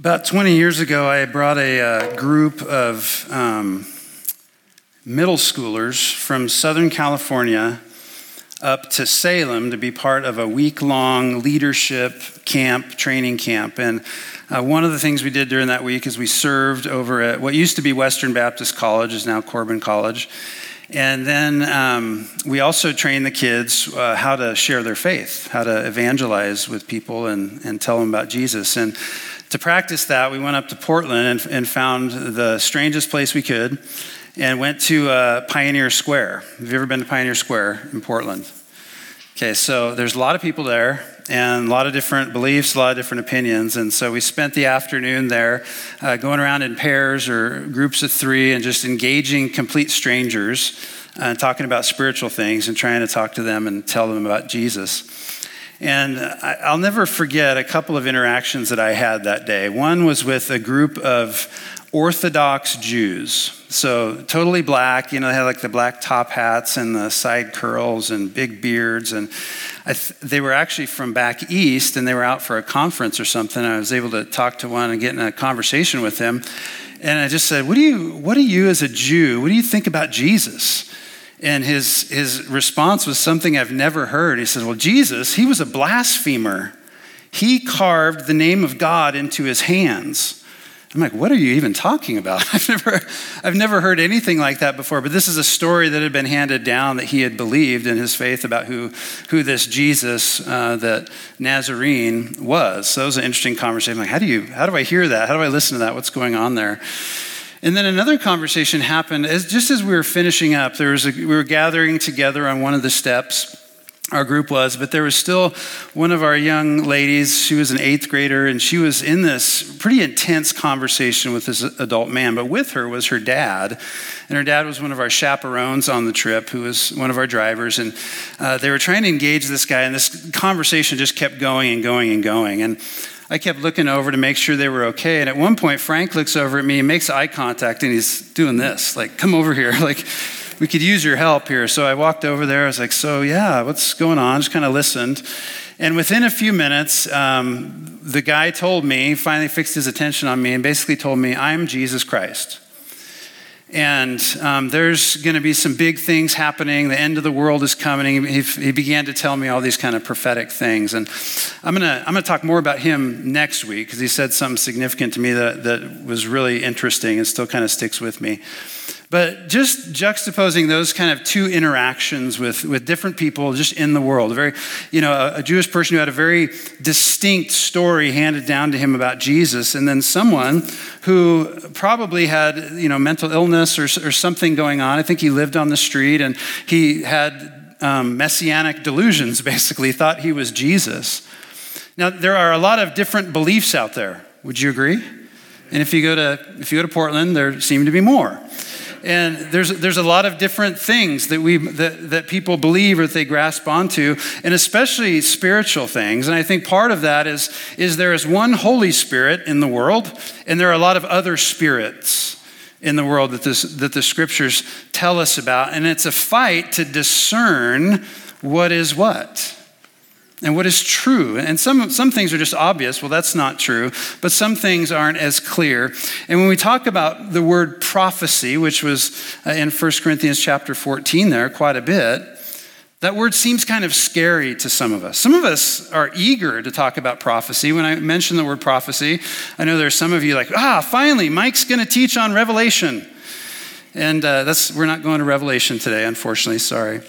About 20 years ago, I brought a uh, group of um, middle schoolers from Southern California up to Salem to be part of a week long leadership camp, training camp. And uh, one of the things we did during that week is we served over at what used to be Western Baptist College, is now Corban College. And then um, we also trained the kids uh, how to share their faith, how to evangelize with people and, and tell them about Jesus. And to practice that, we went up to Portland and, and found the strangest place we could and went to uh, Pioneer Square. Have you ever been to Pioneer Square in Portland? Okay, so there's a lot of people there and a lot of different beliefs, a lot of different opinions. And so we spent the afternoon there uh, going around in pairs or groups of three and just engaging complete strangers and uh, talking about spiritual things and trying to talk to them and tell them about Jesus. And I'll never forget a couple of interactions that I had that day. One was with a group of Orthodox Jews. So totally black, you know, they had like the black top hats and the side curls and big beards. And th- they were actually from back east and they were out for a conference or something. I was able to talk to one and get in a conversation with him. And I just said, What do you, what do you as a Jew, what do you think about Jesus? And his, his response was something I've never heard. He says, Well, Jesus, he was a blasphemer. He carved the name of God into his hands. I'm like, what are you even talking about? I've never, I've never heard anything like that before. But this is a story that had been handed down that he had believed in his faith about who, who this Jesus, uh, that Nazarene was. So it was an interesting conversation. I'm like, how do you, how do I hear that? How do I listen to that? What's going on there? And then another conversation happened as, just as we were finishing up. There was a, we were gathering together on one of the steps, our group was, but there was still one of our young ladies. She was an eighth grader, and she was in this pretty intense conversation with this adult man. But with her was her dad, and her dad was one of our chaperones on the trip, who was one of our drivers. And uh, they were trying to engage this guy, and this conversation just kept going and going and going. And I kept looking over to make sure they were okay. And at one point, Frank looks over at me and makes eye contact, and he's doing this, like, come over here. Like, we could use your help here. So I walked over there. I was like, so yeah, what's going on? Just kind of listened. And within a few minutes, um, the guy told me, finally fixed his attention on me, and basically told me, I'm Jesus Christ. And um, there's going to be some big things happening. The end of the world is coming. He, he began to tell me all these kind of prophetic things. And I'm going to I'm to talk more about him next week because he said something significant to me that, that was really interesting and still kind of sticks with me. But just juxtaposing those kind of two interactions with, with different people just in the world, a very, you know, a, a, Jewish person who had a very distinct story handed down to him about Jesus, and then someone who probably had, you know, mental illness or, or something going on. I think he lived on the street and he had um, messianic delusions, basically, thought he was Jesus. Now, there are a lot of different beliefs out there. Would you agree? And if you go to, if you go to Portland, there seem to be more and there's, there's a lot of different things that, we, that, that people believe or that they grasp onto, and especially spiritual things. And I think part of that is, is there is one Holy Spirit in the world, and there are a lot of other spirits in the world that, this, that the scriptures tell us about. And it's a fight to discern what is what and what is true. And some, some things are just obvious. Well, that's not true. But some things aren't as clear. And when we talk about the word prophecy, which was uh, in 1 Corinthians chapter 14 there quite a bit, that word seems kind of scary to some of us. Some of us are eager to talk about prophecy. When I mention the word prophecy, I know there's some of you like, ah, finally, Mike's going to teach on Revelation. And uh, that's, we're not going to Revelation today, unfortunately, sorry.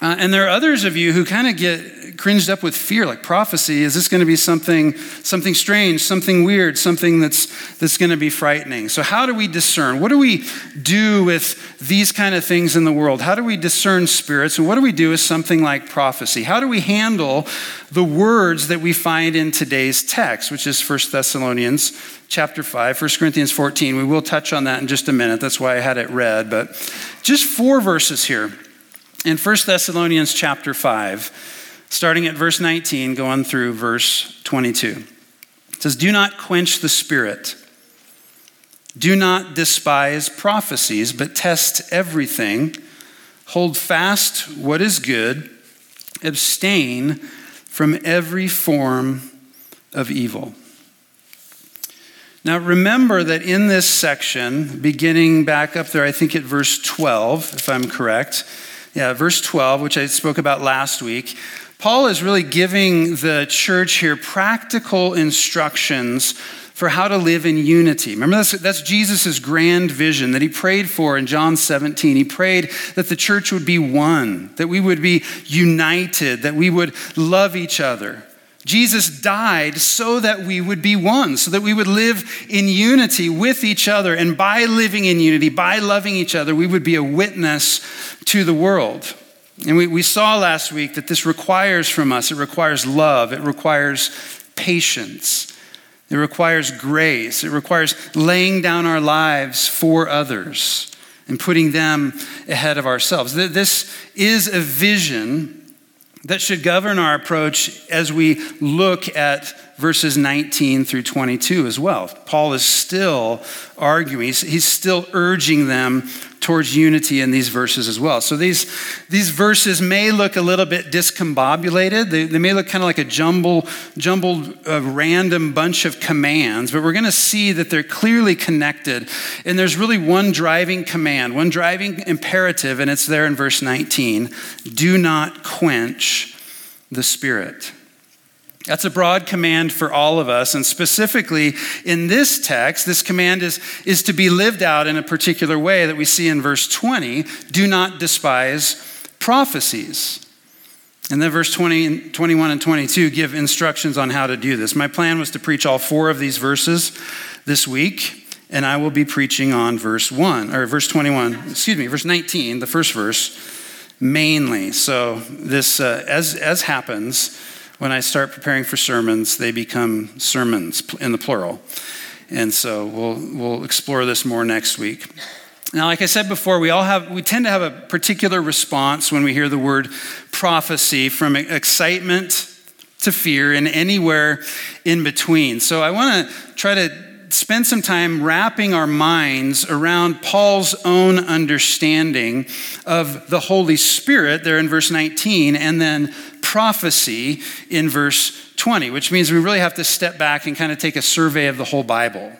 Uh, and there are others of you who kind of get cringed up with fear, like prophecy. Is this going to be something, something strange, something weird, something that's, that's going to be frightening? So, how do we discern? What do we do with these kind of things in the world? How do we discern spirits? And what do we do with something like prophecy? How do we handle the words that we find in today's text, which is 1 Thessalonians chapter 5, 1 Corinthians 14? We will touch on that in just a minute. That's why I had it read. But just four verses here in 1 Thessalonians chapter 5, starting at verse 19, going through verse 22. It says, Do not quench the spirit. Do not despise prophecies, but test everything. Hold fast what is good. Abstain from every form of evil. Now, remember that in this section, beginning back up there, I think at verse 12, if I'm correct, yeah, verse 12, which I spoke about last week, Paul is really giving the church here practical instructions for how to live in unity. Remember, that's, that's Jesus' grand vision that he prayed for in John 17. He prayed that the church would be one, that we would be united, that we would love each other. Jesus died so that we would be one, so that we would live in unity with each other. And by living in unity, by loving each other, we would be a witness to the world. And we, we saw last week that this requires from us, it requires love, it requires patience, it requires grace, it requires laying down our lives for others and putting them ahead of ourselves. This is a vision that should govern our approach as we look at verses 19 through 22 as well. Paul is still arguing, he's, still urging them towards unity in these verses as well. So these, these verses may look a little bit discombobulated. They, they may look kind of like a jumble, jumbled, uh, random bunch of commands, but we're going to see that they're clearly connected. And there's really one driving command, one driving imperative, and it's there in verse 19 do not quench the Spirit. That's a broad command for all of us. And specifically in this text, this command is, is to be lived out in a particular way that we see in verse 20 do not despise prophecies. And then verse 20, 21 and 22 give instructions on how to do this. My plan was to preach all four of these verses this week, and I will be preaching on verse 1, or verse 21, excuse me, verse 19, the first verse, mainly. So, this, uh, as, as happens, when I start preparing for sermons, they become sermons in the plural. And so we'll, we'll explore this more next week. Now, like I said before, we all have, we tend to have a particular response when we hear the word prophecy from excitement to fear and anywhere in between. So I want to try to spend some time wrapping our minds around Paul's own understanding of the Holy Spirit there in verse 19 and then prophecy in verse 20, which means we really have to step back and kind of take a survey of the whole Bible.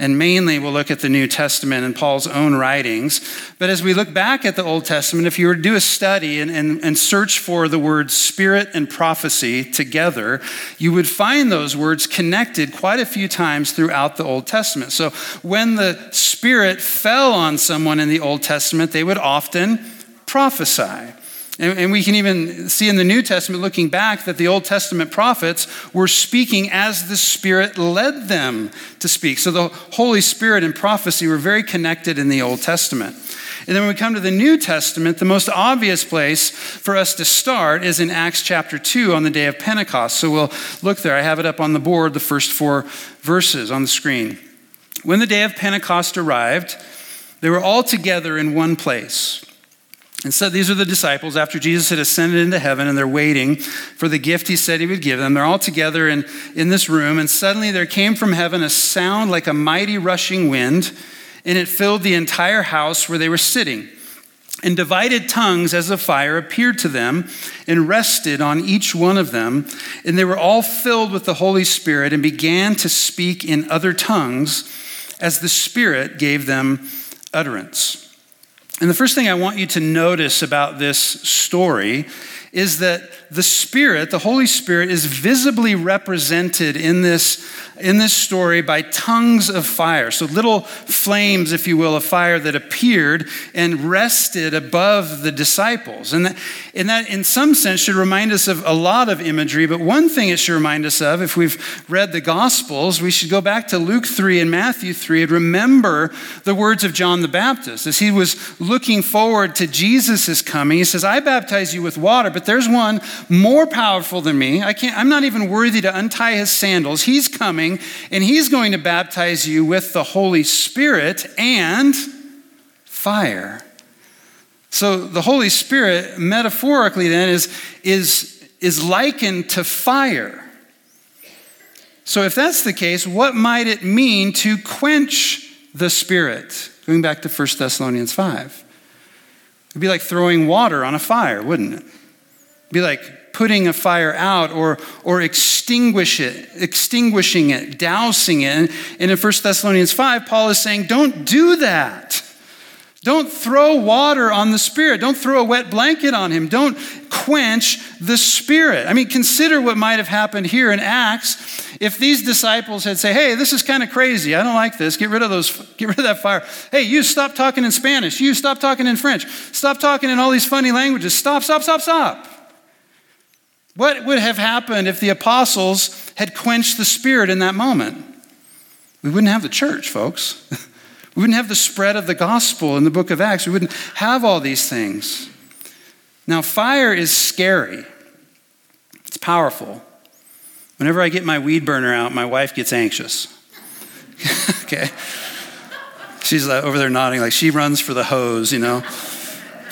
And mainly, we'll look at the New Testament and Paul's own writings. But as we look back at the Old Testament, if you were to do a study and, and, and, search for the words spirit and prophecy together, you would find those words connected quite a few times throughout the Old Testament. So when the Spirit fell on someone in the Old Testament, they would often prophesy. And, and we can even see in the New Testament, looking back, that the Old Testament prophets were speaking as the Spirit led them to speak. So the Holy Spirit and prophecy were very connected in the Old Testament. And then when we come to the New Testament, the most obvious place for us to start is in Acts chapter 2 on the day of Pentecost. So we'll look there. I have it up on the board, the first four verses on the screen. When the day of Pentecost arrived, they were all together in one place. And so these are the disciples after Jesus had ascended into heaven and they're waiting for the gift he said he would give them. They're all together in, in this room, and suddenly there came from heaven a sound like a mighty rushing wind, and it filled the entire house where they were sitting. And divided tongues as of fire appeared to them and rested on each one of them. And they were all filled with the Holy Spirit and began to speak in other tongues as the Spirit gave them utterance. And the first thing I want you to notice about this story is that the Spirit, the Holy Spirit, is visibly represented in this, in this story by tongues of fire. So, little flames, if you will, of fire that appeared and rested above the disciples. And that, and that, in some sense, should remind us of a lot of imagery. But one thing it should remind us of, if we've read the Gospels, we should go back to Luke 3 and Matthew 3 and remember the words of John the Baptist. As he was looking forward to Jesus' coming, he says, I baptize you with water, but there's one more powerful than me. I can't, I'm not even worthy to untie his sandals. He's coming and he's going to baptize you with the Holy Spirit and fire. So the Holy Spirit, metaphorically, then, is, is, is likened to fire. So, if that's the case, what might it mean to quench the Spirit? Going back to 1 Thessalonians 5. It'd be like throwing water on a fire, wouldn't it? Be like putting a fire out or, or extinguish it, extinguishing it, dousing it. And, and in 1 Thessalonians 5, Paul is saying, don't do that. Don't throw water on the Spirit. Don't throw a wet blanket on him. Don't quench the Spirit. I mean, consider what might have happened here in Acts if these disciples had said, "Hey, this is kind of crazy. I don't like this. Get rid of those. Get rid of that fire. Hey, you stop talking in Spanish. You stop talking in French. Stop talking in all these funny languages. Stop, stop, stop, stop." What would have happened if the apostles had quenched the Spirit in that moment? We wouldn't have the church, folks. We wouldn't have the spread of the gospel in the book of Acts. We wouldn't have all these things. Now, fire is scary, it's powerful. Whenever I get my weed burner out, my wife gets anxious. okay? She's uh, over there nodding, like she runs for the hose, you know?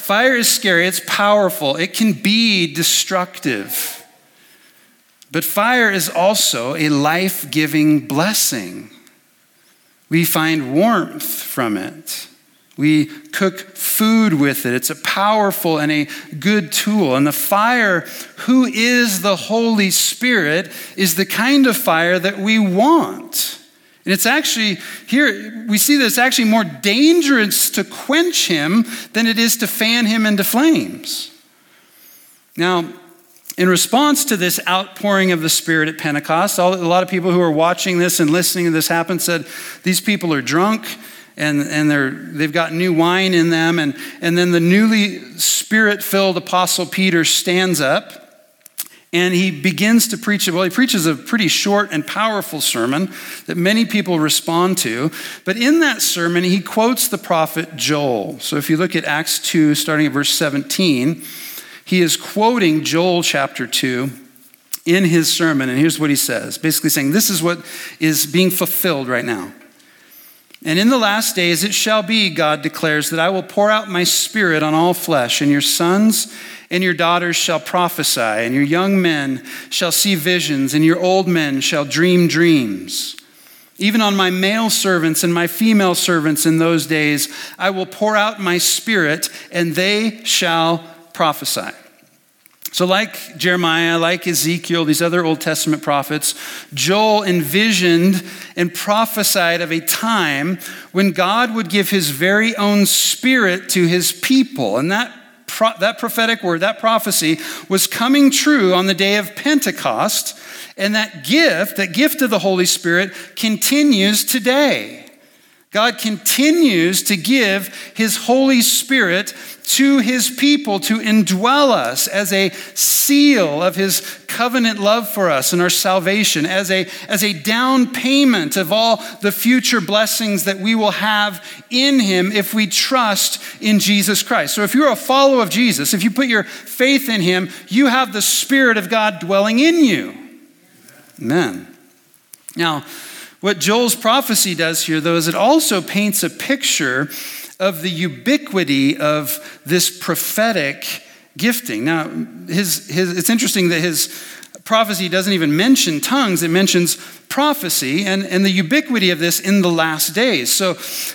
Fire is scary, it's powerful, it can be destructive. But fire is also a life giving blessing. We find warmth from it. We cook food with it. It's a powerful and a good tool. And the fire, who is the Holy Spirit, is the kind of fire that we want. And it's actually, here, we see that it's actually more dangerous to quench him than it is to fan him into flames. Now, in response to this outpouring of the Spirit at Pentecost, all, a lot of people who are watching this and listening to this happen said, These people are drunk and, and they're, they've got new wine in them. And, and then the newly spirit filled Apostle Peter stands up and he begins to preach. It. Well, he preaches a pretty short and powerful sermon that many people respond to. But in that sermon, he quotes the prophet Joel. So if you look at Acts 2, starting at verse 17, he is quoting Joel chapter 2 in his sermon, and here's what he says basically saying, This is what is being fulfilled right now. And in the last days it shall be, God declares, that I will pour out my spirit on all flesh, and your sons and your daughters shall prophesy, and your young men shall see visions, and your old men shall dream dreams. Even on my male servants and my female servants in those days, I will pour out my spirit, and they shall prophesy. So, like Jeremiah, like Ezekiel, these other Old Testament prophets, Joel envisioned and prophesied of a time when God would give his very own spirit to his people. And that, pro- that prophetic word, that prophecy, was coming true on the day of Pentecost. And that gift, that gift of the Holy Spirit, continues today. God continues to give His Holy Spirit to His people to indwell us as a seal of His covenant love for us and our salvation, as a, as a down payment of all the future blessings that we will have in Him if we trust in Jesus Christ. So if you're a follower of Jesus, if you put your faith in Him, you have the Spirit of God dwelling in you. Amen. Now, what Joel's prophecy does here, though, is it also paints a picture of the ubiquity of this prophetic gifting. Now, his, his, it's interesting that his prophecy doesn't even mention tongues, it mentions prophecy and, and the ubiquity of this in the last days. So,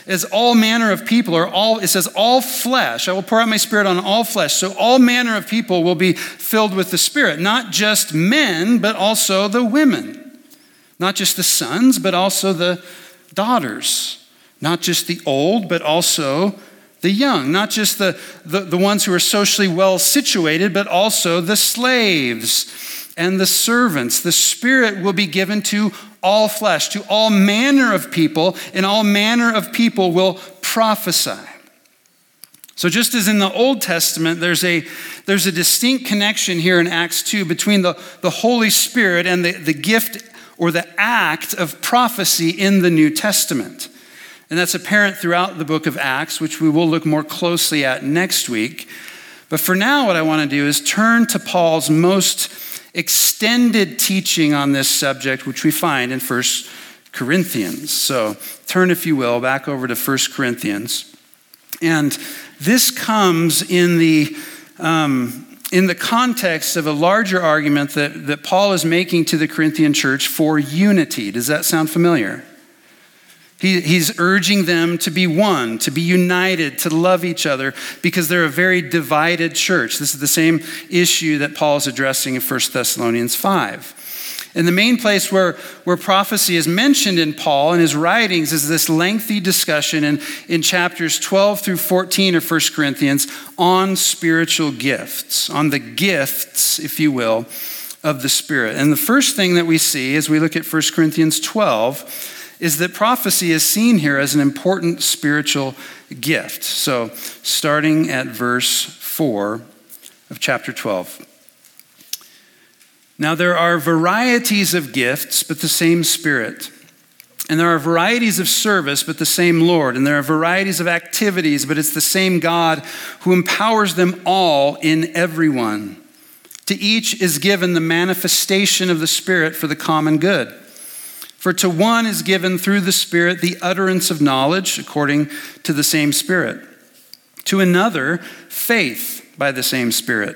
as all manner of people, or all, it says, all flesh, I will pour out my spirit on all flesh. So, all manner of people will be filled with the Spirit, not just men, but also the women. Not just the sons, but also the daughters. Not just the old, but also the young. Not just the, the, the ones who are socially well situated, but also the slaves and the servants. The Spirit will be given to all flesh, to all manner of people, and all manner of people will prophesy. So, just as in the Old Testament, there's a, there's a distinct connection here in Acts 2 between the, the Holy Spirit and the, the gift or the act of prophecy in the New Testament. And that's apparent throughout the book of Acts, which we will look more closely at next week. But for now, what I want to do is turn to Paul's most extended teaching on this subject, which we find in 1 Corinthians. So turn, if you will, back over to 1 Corinthians. And this comes in the um, in the context of a larger argument that, that Paul is making to the Corinthian church for unity. Does that sound familiar? He, he's urging them to be one, to be united, to love each other, because they're a very divided church. This is the same issue that Paul is addressing in 1 Thessalonians 5. And the main place where, where prophecy is mentioned in Paul and his writings is this lengthy discussion in, in chapters 12 through 14 of 1 Corinthians on spiritual gifts, on the gifts, if you will, of the Spirit. And the first thing that we see as we look at 1 Corinthians 12 is that prophecy is seen here as an important spiritual gift. So, starting at verse 4 of chapter 12. Now, there are varieties of gifts, but the same Spirit. And there are varieties of service, but the same Lord. And there are varieties of activities, but it's the same God who empowers them all in everyone. To each is given the manifestation of the Spirit for the common good. For to one is given through the Spirit the utterance of knowledge according to the same Spirit. To another, faith by the same Spirit.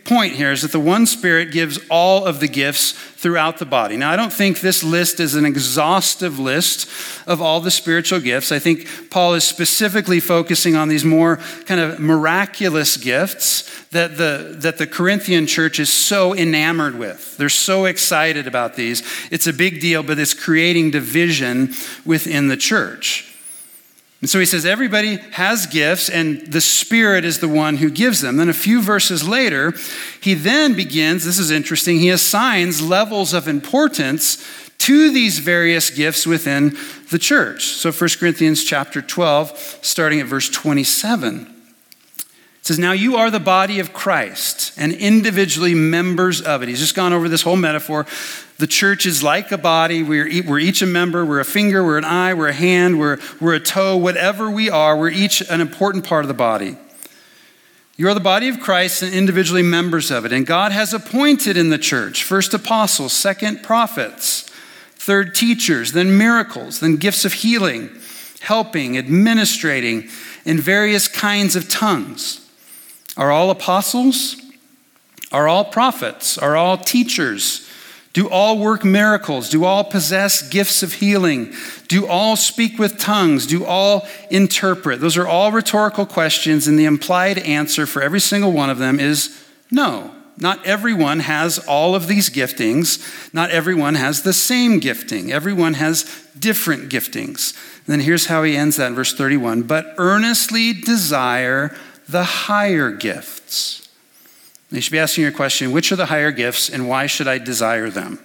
point here is that the one Spirit gives all of the gifts throughout the body. Now, I don't think this list is an exhaustive list of all the spiritual gifts. I think Paul is specifically focusing on these more kind of miraculous gifts that the, that the Corinthian church is so enamored with. They're so excited about these. It's a big deal, but it's creating division within the church. And so he says, everybody has gifts, and the Spirit is the one who gives them. Then a few verses later, he then begins, this is interesting, he assigns levels of importance to these various gifts within the church. So 1 Corinthians chapter 12, starting at verse 27. It says, Now you are the body of Christ and individually members of it. He's just gone over this whole metaphor. The church is like a body. We're, we're each a member. We're a finger, we're an eye, we're a hand, we're, we're a toe. Whatever we are, we're each an important part of the body. You are the body of Christ and individually members of it. And God has appointed in the church first apostles, second prophets, third teachers, then miracles, then gifts of healing, helping, administrating, and various kinds of tongues. Are all apostles? Are all prophets? Are all teachers? Do all work miracles? Do all possess gifts of healing? Do all speak with tongues? Do all interpret? Those are all rhetorical questions, and the implied answer for every single one of them is no. Not everyone has all of these giftings. Not everyone has the same gifting. Everyone has different giftings. And then here's how he ends that in verse 31 But earnestly desire the higher gifts. You should be asking your question which are the higher gifts and why should I desire them?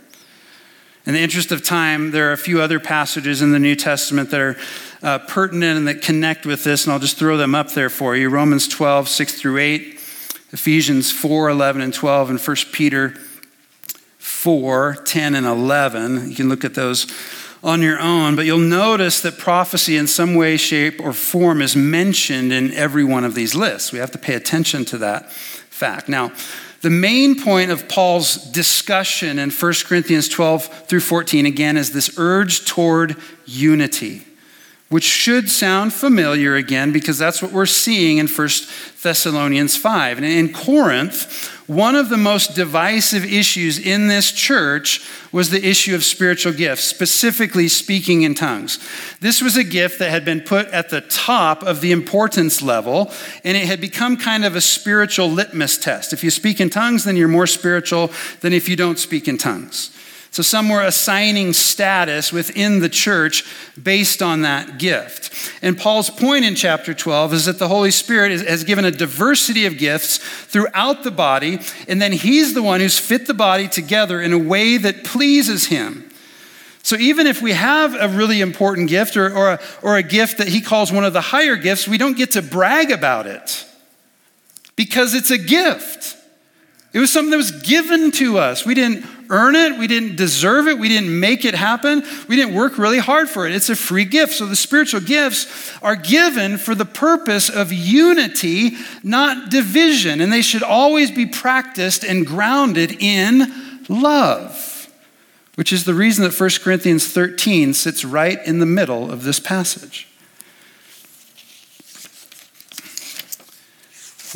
In the interest of time, there are a few other passages in the New Testament that are uh, pertinent and that connect with this, and I'll just throw them up there for you Romans 12, 6 through 8, Ephesians 4, 11 and 12, and 1 Peter 4, 10 and 11. You can look at those on your own, but you'll notice that prophecy in some way, shape, or form is mentioned in every one of these lists. We have to pay attention to that fact. Now, the main point of Paul's discussion in 1 Corinthians 12 through 14, again, is this urge toward unity which should sound familiar again because that's what we're seeing in 1 Thessalonians 5. And in Corinth, one of the most divisive issues in this church was the issue of spiritual gifts, specifically speaking in tongues. This was a gift that had been put at the top of the importance level, and it had become kind of a spiritual litmus test. If you speak in tongues, then you're more spiritual than if you don't speak in tongues. So some were assigning status within the church based on that gift. And Paul's point in chapter 12 is that the Holy Spirit has given a diversity of gifts throughout the body, and then he's the one who's fit the body together in a way that pleases him. So even if we have a really important gift or, or, a, or a gift that he calls one of the higher gifts, we don't get to brag about it because it's a gift. It was something that was given to us. We didn't earn it. We didn't deserve it. We didn't make it happen. We didn't work really hard for it. It's a free gift. So the spiritual gifts are given for the purpose of unity, not division. And they should always be practiced and grounded in love, which is the reason that 1 Corinthians 13 sits right in the middle of this passage.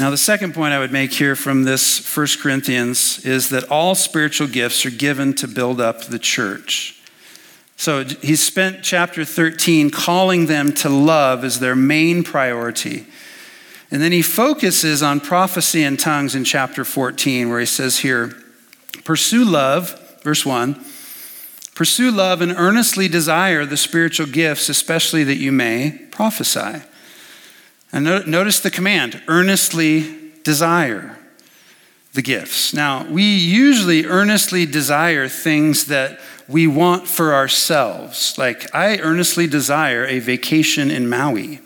Now, the second point I would make here from this 1 Corinthians is that all spiritual gifts are given to build up the church. So he spent chapter 13 calling them to love as their main priority. And then he focuses on prophecy and tongues in chapter 14, where he says here, Pursue love, verse 1. Pursue love and earnestly desire the spiritual gifts, especially that you may prophesy. And notice the command earnestly desire the gifts. Now, we usually earnestly desire things that we want for ourselves. Like, I earnestly desire a vacation in Maui.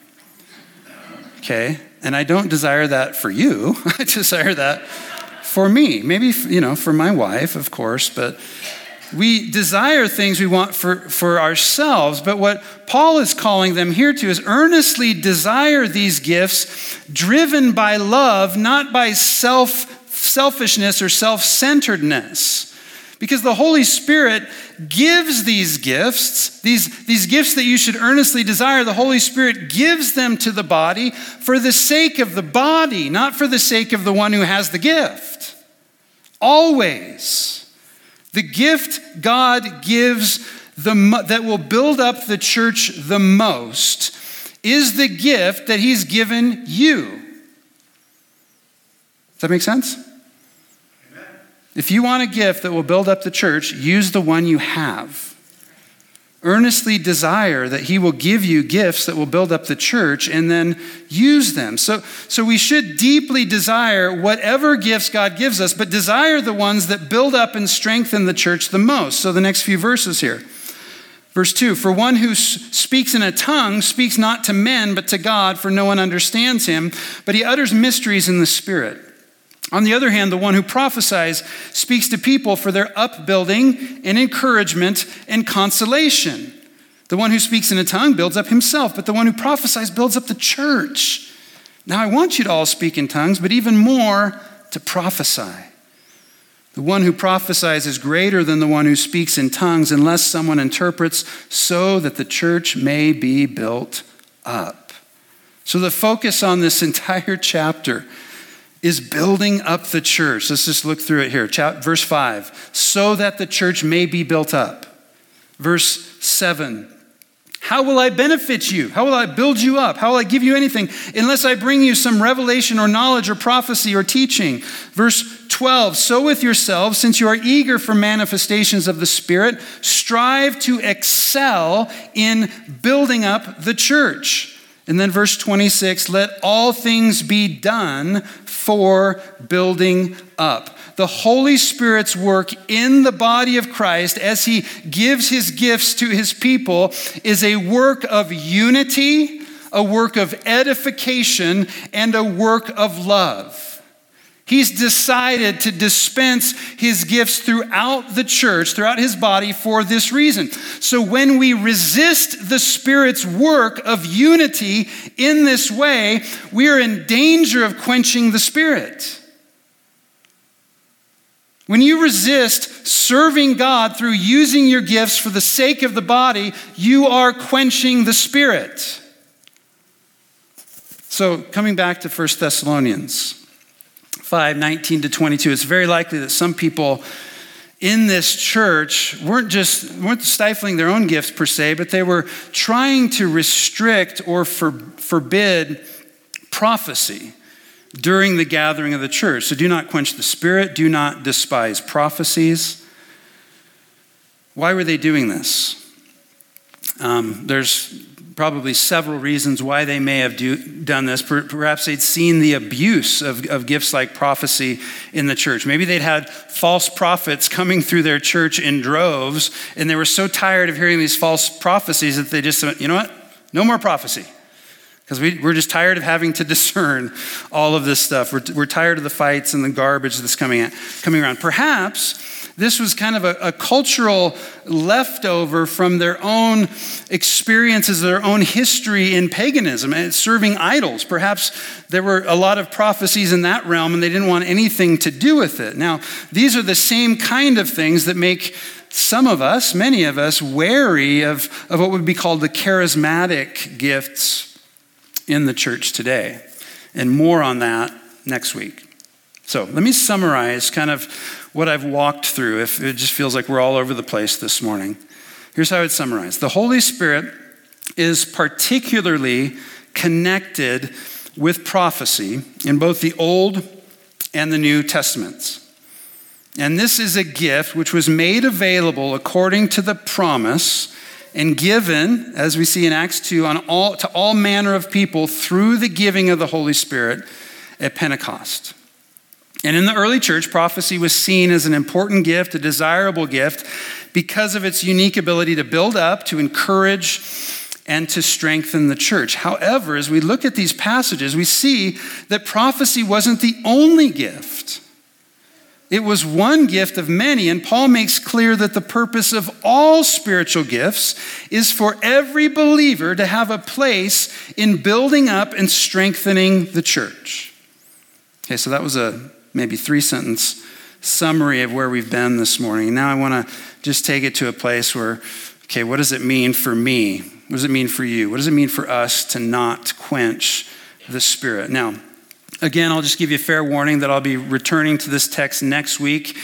Okay? And I don't desire that for you, I desire that for me. Maybe, you know, for my wife, of course, but we desire things we want for, for ourselves, but what Paul is calling them here to is earnestly desire these gifts driven by love, not by self selfishness or self centeredness. Because the Holy Spirit gives these gifts, these, these gifts that you should earnestly desire, the Holy Spirit gives them to the body for the sake of the body, not for the sake of the one who has the gift. Always. The gift God gives the, that will build up the church the most is the gift that He's given you. Does that make sense? Amen. If you want a gift that will build up the church, use the one you have earnestly desire that he will give you gifts that will build up the church and then use them. So, so we should deeply desire whatever gifts God gives us, but desire the ones that build up and strengthen the church the most. So the next few verses here. Verse 2 For one who speaks in a tongue speaks not to men, but to God, for no one understands him, but he utters mysteries in the Spirit. On the other hand, the one who prophesies speaks to people for their upbuilding and encouragement and consolation. The one who speaks in a tongue builds up himself, but the one who prophesies builds up the church. Now, I want you to all speak in tongues, but even more to prophesy. The one who prophesies is greater than the one who speaks in tongues, unless someone interprets, so that the church may be built up. So, the focus on this entire chapter is building up the church. Let's just look through it here. Verse 5 so that the church may be built up. Verse 7 how will I benefit you? How will I build you up? How will I give you anything unless I bring you some revelation or knowledge or prophecy or teaching? Verse 12 So with yourselves, since you are eager for manifestations of the Spirit, strive to excel in building up the church. And then verse 26 let all things be done for building up. The Holy Spirit's work in the body of Christ as he gives his gifts to his people is a work of unity, a work of edification, and a work of love. He's decided to dispense his gifts throughout the church, throughout his body, for this reason. So when we resist the Spirit's work of unity in this way, we are in danger of quenching the Spirit. When you resist serving God through using your gifts for the sake of the body, you are quenching the Spirit. So, coming back to 1 Thessalonians. 5 19 to 22, it's very likely that some people in this church weren't just weren't stifling their own gifts per se, but they were trying to restrict or for, forbid prophecy during the gathering of the church. So do not quench the spirit, do not despise prophecies. Why were they doing this? Um, there's probably several reasons why they may have do, done this. Perhaps they'd seen the abuse of, of gifts like prophecy in the church. Maybe they'd had false prophets coming through their church in droves, and they were so tired of hearing these false prophecies that they just went, you know what? No more prophecy. Because we, we're just tired of having to discern all of this stuff. We're, we're tired of the fights and the garbage that's coming, at, coming around. Perhaps this was kind of a, a, cultural leftover from their own experiences, their own history in paganism and serving idols. Perhaps there were a lot of prophecies in that realm and they didn't want anything to do with it. Now, these are the same kind of things that make some of us, many of us, wary of, of what would be called the charismatic gifts in the church today. And more on that next week. So let me summarize kind of what I've walked through, if it just feels like we're all over the place this morning. Here's how I would summarize the Holy Spirit is particularly connected with prophecy in both the Old and the New Testaments. And this is a gift which was made available according to the promise and given, as we see in Acts 2, on all, to all manner of people through the giving of the Holy Spirit at Pentecost. And in the early church, prophecy was seen as an important gift, a desirable gift, because of its unique ability to build up, to encourage, and to strengthen the church. However, as we look at these passages, we see that prophecy wasn't the only gift it was one gift of many, and Paul makes clear that the purpose of all spiritual gifts is for every believer to have a place in building up and strengthening the church. Okay, so that was a maybe three sentence summary of where we've been this morning. Now I want to just take it to a place where, okay, what does it mean for me? What does it mean for you? What does it mean for us to not quench the Spirit? Now, Again, I'll just give you a fair warning that I'll be returning to this text next week,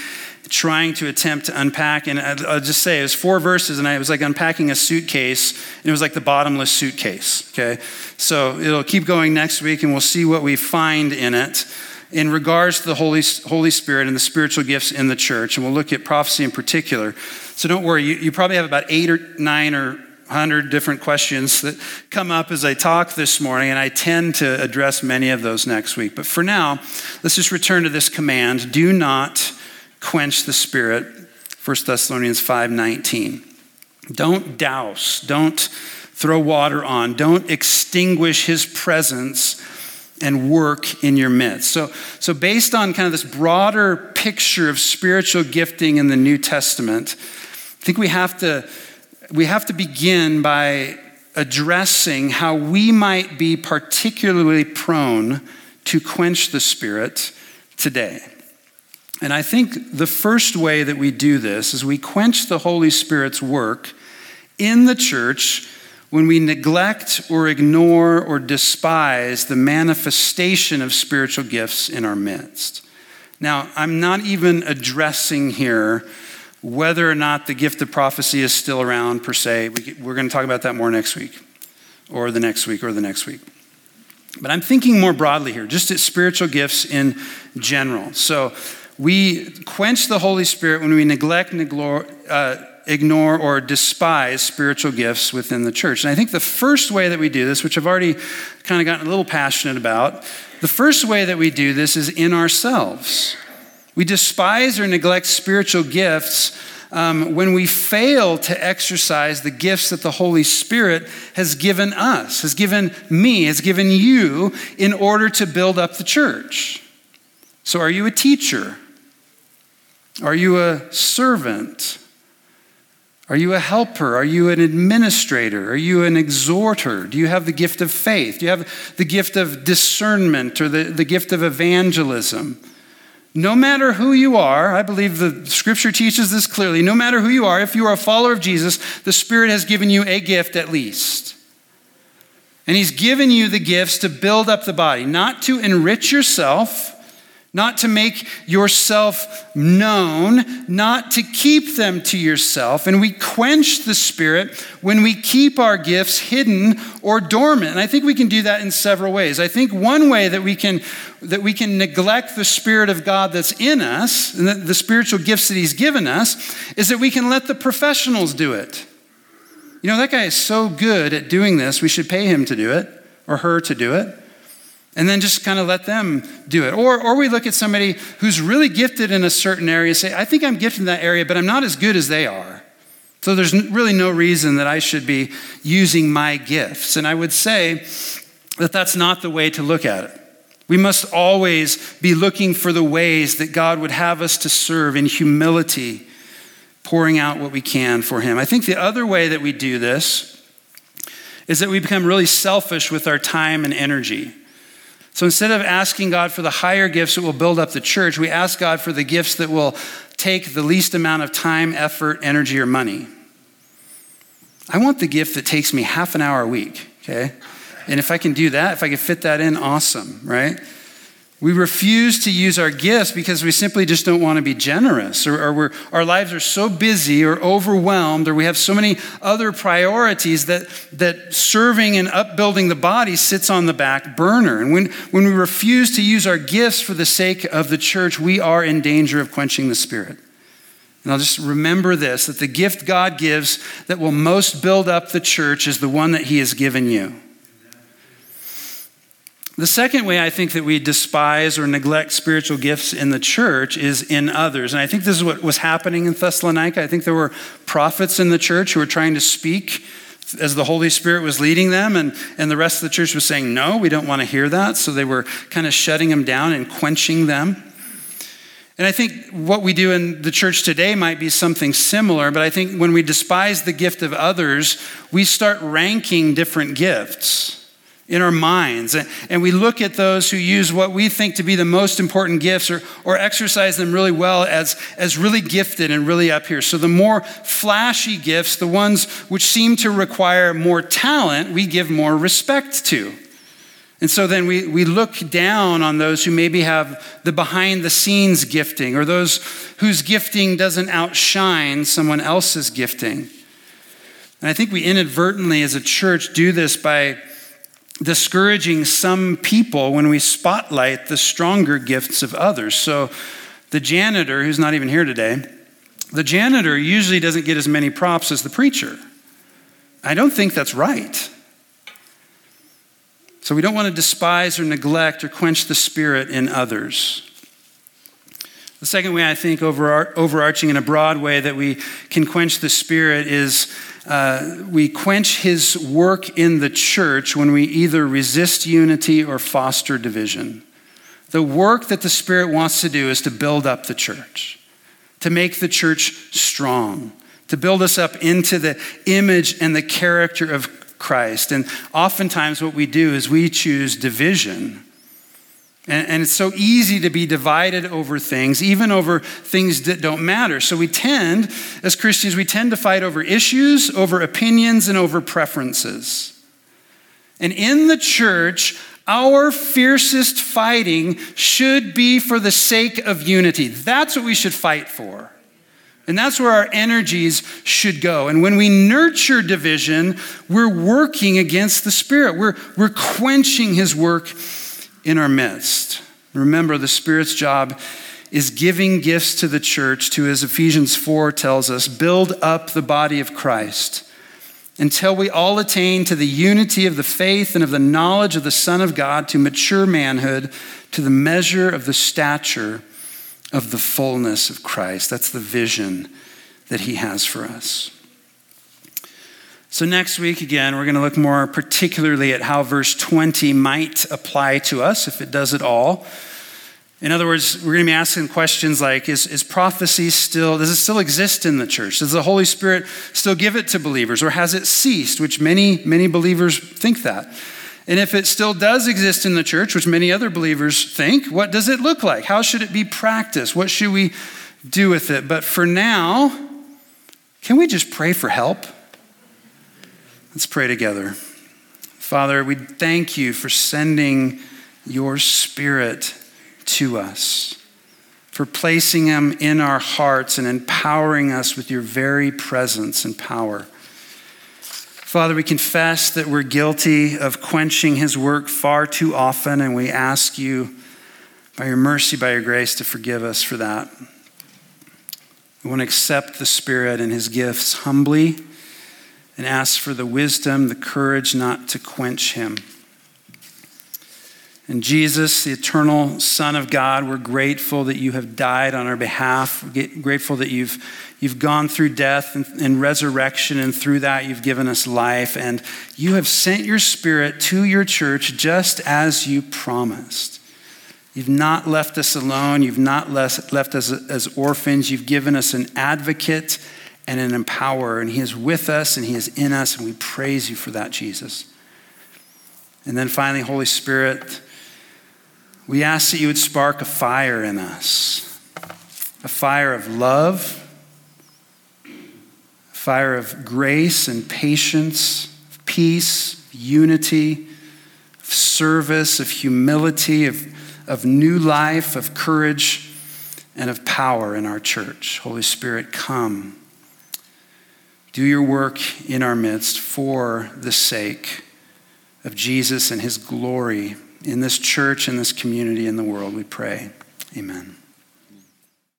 trying to attempt to unpack. And I'll just say it was four verses, and I was like unpacking a suitcase, and it was like the bottomless suitcase. Okay? So it'll keep going next week, and we'll see what we find in it in regards to the Holy, Holy Spirit and the spiritual gifts in the church. And we'll look at prophecy in particular. So don't worry, you, you probably have about eight or nine or 100 different questions that come up as I talk this morning, and I tend to address many of those next week. But for now, let's just return to this command do not quench the spirit 1 thessalonians 5.19 don't douse don't throw water on don't extinguish his presence and work in your midst so, so based on kind of this broader picture of spiritual gifting in the new testament i think we have to we have to begin by addressing how we might be particularly prone to quench the Spirit today. And I think the first way that we do this is we quench the Holy Spirit's work in the church when we neglect or ignore or despise the manifestation of spiritual gifts in our midst. Now, I'm not even addressing here whether or not the gift of prophecy is still around, per se, we're going to talk about that more next week, or the next week, or the next week. But I'm thinking more broadly here, just at spiritual gifts in general. So we quench the Holy Spirit when we neglect, uh, ignore, or despise spiritual gifts within the church. And I think the first way that we do this, which I've already kind of gotten a little passionate about, the first way that we do this is in ourselves. We despise or neglect spiritual gifts um, when we fail to exercise the gifts that the Holy Spirit has given us, has given me, has given you in order to build up the church. So, are you a teacher? Are you a servant? Are you a helper? Are you an administrator? Are you an exhorter? Do you have the gift of faith? Do you have the gift of discernment or the, the gift of evangelism? No matter who you are, I believe the scripture teaches this clearly. No matter who you are, if you are a follower of Jesus, the Spirit has given you a gift at least. And He's given you the gifts to build up the body, not to enrich yourself not to make yourself known, not to keep them to yourself. And we quench the Spirit when we keep our gifts hidden or dormant. And I think we can do that in several ways. I think one way that we can, that we can neglect the Spirit of God that's in us, and the, the spiritual gifts that He's given us, is that we can let the professionals do it. You know, that guy is so good at doing this, we should pay him to do it or her to do it and then just kind of let them do it. Or, or we look at somebody who's really gifted in a certain area and say, I think I'm gifted in that area, but I'm not as good as they are. So there's really no reason that I should be using my gifts. And I would say that that's not the way to look at it. We must always be looking for the ways that God would have us to serve in humility, pouring out what we can for Him. I think the other way that we do this is that we become really selfish with our time and energy. So instead of asking God for the higher gifts that will build up the church, we ask God for the gifts that will take the least amount of time, effort, energy, or money. I want the gift that takes me half an hour a week, okay? And if I can do that, if I can fit that in, awesome, right? We refuse to use our gifts because we simply just don't want to be generous, or, or our lives are so busy or overwhelmed, or we have so many other priorities that, that serving and upbuilding the body sits on the back burner. And when, when we refuse to use our gifts for the sake of the church, we are in danger of quenching the Spirit. And I'll just remember this that the gift God gives that will most build up the church is the one that He has given you. The second way I think that we despise or neglect spiritual gifts in the church is in others. And I think this is what was happening in Thessalonica. I think there were prophets in the church who were trying to speak as the Holy Spirit was leading them, and, and the rest of the church was saying, No, we don't want to hear that. So they were kind of shutting them down and quenching them. And I think what we do in the church today might be something similar, but I think when we despise the gift of others, we start ranking different gifts in our minds. And we look at those who use what we think to be the most important gifts or, or exercise them really well as, as really gifted and really up here. So the more flashy gifts, the ones which seem to require more talent, we give more respect to. And so then we, we look down on those who maybe have the behind the scenes gifting or those whose gifting doesn't outshine someone else's gifting. And I think we inadvertently as a church do this by discouraging some people when we spotlight the stronger gifts of others. So, the janitor, who's not even here today, the janitor usually doesn't get as many props as the preacher. I don't think that's right. So, we don't want to despise or neglect or quench the spirit in others. The second way I think overarching in a broad way that we can quench the spirit is uh, we quench his work in the church when we either resist unity or foster division. The work that the Spirit wants to do is to build up the church, to make the church strong, to build us up into the image and the character of Christ. And oftentimes, what we do is we choose division and, and, it's so easy to be divided over things, even over things that don't matter. So we tend, as Christians, we tend to fight over issues, over opinions, and over preferences. And in the church, our fiercest fighting should be for the sake of unity. That's what we should fight for. And that's where our energies should go. And when we nurture division, we're working against the Spirit. We're, we're quenching His work in our midst. Remember, the Spirit's job is giving gifts to the church to, as Ephesians 4 tells us, build up the body of Christ until we all attain to the unity of the faith and of the knowledge of the Son of God, to mature manhood, to the measure of the stature of the fullness of Christ. That's the vision that He has for us. So, next week, again, we're going to look more particularly at how verse 20 might apply to us, if it does at all. In other words, we're going to be asking questions like is, is prophecy still, does it still exist in the church? Does the Holy Spirit still give it to believers, or has it ceased, which many, many believers think that? And if it still does exist in the church, which many other believers think, what does it look like? How should it be practiced? What should we do with it? But for now, can we just pray for help? Let's pray together. Father, we thank you for sending your spirit to us, for placing him in our hearts and empowering us with your very presence and power. Father, we confess that we're guilty of quenching his work far too often, and we ask you, by your mercy, by your grace, to forgive us for that. We want to accept the Spirit and his gifts humbly and ask for the wisdom, the courage not to quench him. And Jesus, the eternal Son of God, we're grateful that you have died on our behalf. We're grateful that you've, you've gone through death and, and resurrection, and through that you've given us life. And you have sent your Spirit to your church just as you promised. You've not left us alone. You've not left, left us as orphans. You've given us an advocate and an empower. And He is with us and He is in us. And we praise you for that, Jesus. And then finally, Holy Spirit, we ask that you would spark a fire in us, a fire of love, a fire of grace and patience, peace, unity, of service, of humility, of, of new life, of courage, and of power in our church. Holy Spirit, come. Do your work in our midst for the sake of Jesus and his glory in this church, in this community, in the world, we pray. Amen.